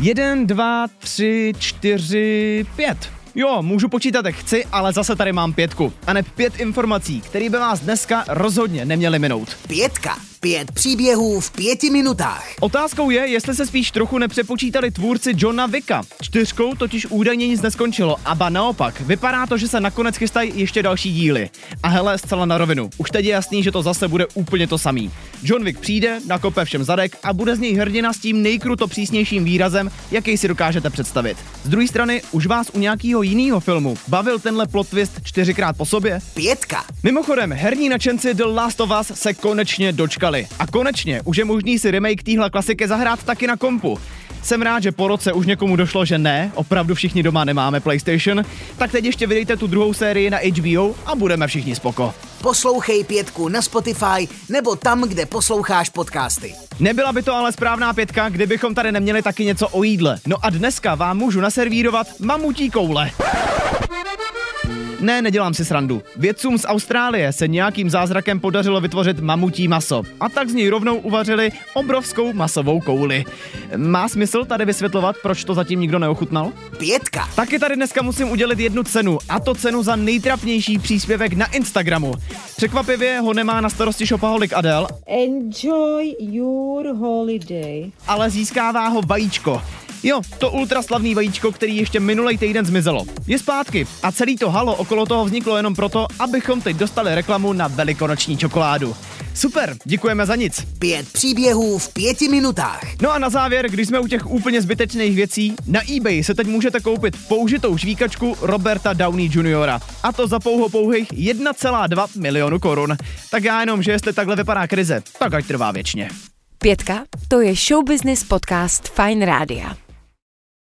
Jeden, dva, tři, čtyři, pět. Jo, můžu počítat jak chci, ale zase tady mám pětku. A ne pět informací, které by vás dneska rozhodně neměly minout. Pětka. Pět příběhů v pěti minutách. Otázkou je, jestli se spíš trochu nepřepočítali tvůrci Johna Vicka. Čtyřkou totiž údajně nic neskončilo, a ba naopak, vypadá to, že se nakonec chystají ještě další díly. A hele, zcela na rovinu. Už teď je jasný, že to zase bude úplně to samý. John Wick přijde, nakope všem zadek a bude z něj hrdina s tím nejkruto přísnějším výrazem, jaký si dokážete představit. Z druhé strany, už vás u nějakého jiného filmu bavil tenhle plot twist čtyřikrát po sobě? Pětka. Mimochodem, herní nadšenci The Last of Us se konečně dočkali. A konečně už je možný si remake téhle klasiky zahrát taky na kompu. Jsem rád, že po roce už někomu došlo, že ne, opravdu všichni doma nemáme PlayStation, tak teď ještě vydejte tu druhou sérii na HBO a budeme všichni spoko. Poslouchej pětku na Spotify nebo tam, kde posloucháš podcasty. Nebyla by to ale správná pětka, kdybychom tady neměli taky něco o jídle. No a dneska vám můžu naservírovat mamutí koule. Ne, nedělám si srandu. Vědcům z Austrálie se nějakým zázrakem podařilo vytvořit mamutí maso. A tak z něj rovnou uvařili obrovskou masovou kouli. Má smysl tady vysvětlovat, proč to zatím nikdo neochutnal? Pětka. Taky tady dneska musím udělit jednu cenu, a to cenu za nejtrapnější příspěvek na Instagramu. Překvapivě ho nemá na starosti shopaholic Adel, Enjoy your holiday. ale získává ho vajíčko. Jo, to ultraslavný vajíčko, který ještě minulý týden zmizelo. Je zpátky a celý to halo okolo toho vzniklo jenom proto, abychom teď dostali reklamu na velikonoční čokoládu. Super, děkujeme za nic. Pět příběhů v pěti minutách. No a na závěr, když jsme u těch úplně zbytečných věcí, na eBay se teď můžete koupit použitou švíkačku Roberta Downey Jr. A to za pouho pouhých 1,2 milionu korun. Tak já jenom, že jestli takhle vypadá krize, tak ať trvá věčně. Pětka, to je showbusiness podcast Fine Rádia.